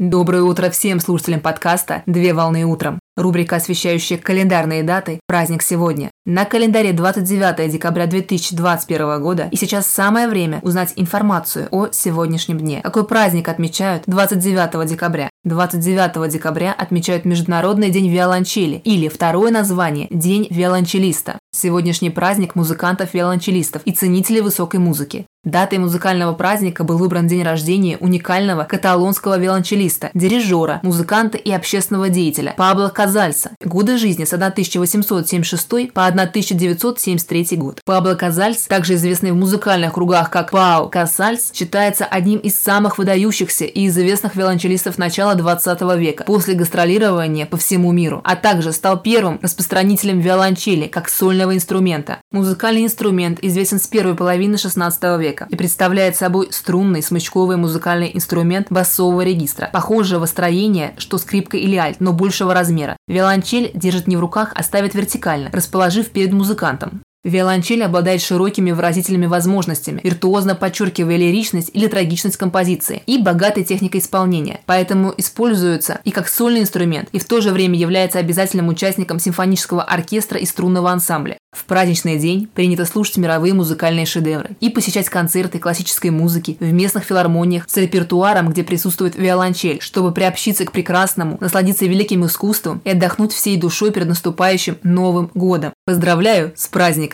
Доброе утро всем слушателям подкаста «Две волны утром». Рубрика, освещающая календарные даты «Праздник сегодня». На календаре 29 декабря 2021 года и сейчас самое время узнать информацию о сегодняшнем дне. Какой праздник отмечают 29 декабря? 29 декабря отмечают Международный день виолончели или второе название – День виолончелиста. Сегодняшний праздник музыкантов-виолончелистов и ценителей высокой музыки. Датой музыкального праздника был выбран день рождения уникального каталонского виолончелиста, дирижера, музыканта и общественного деятеля Пабло Казальса. Годы жизни с 1876 по 1973 год. Пабло Казальс, также известный в музыкальных кругах как Пау Касальс, считается одним из самых выдающихся и известных виолончелистов начала 20 века после гастролирования по всему миру, а также стал первым распространителем виолончели как сольного инструмента. Музыкальный инструмент известен с первой половины 16 века человека и представляет собой струнный смычковый музыкальный инструмент басового регистра, похожего строения, что скрипка или альт, но большего размера. Виолончель держит не в руках, а ставит вертикально, расположив перед музыкантом. Виолончель обладает широкими выразительными возможностями, виртуозно подчеркивая лиричность или трагичность композиции и богатой техникой исполнения, поэтому используется и как сольный инструмент, и в то же время является обязательным участником симфонического оркестра и струнного ансамбля. В праздничный день принято слушать мировые музыкальные шедевры и посещать концерты классической музыки в местных филармониях с репертуаром, где присутствует виолончель, чтобы приобщиться к прекрасному, насладиться великим искусством и отдохнуть всей душой перед наступающим Новым годом. Поздравляю с праздником!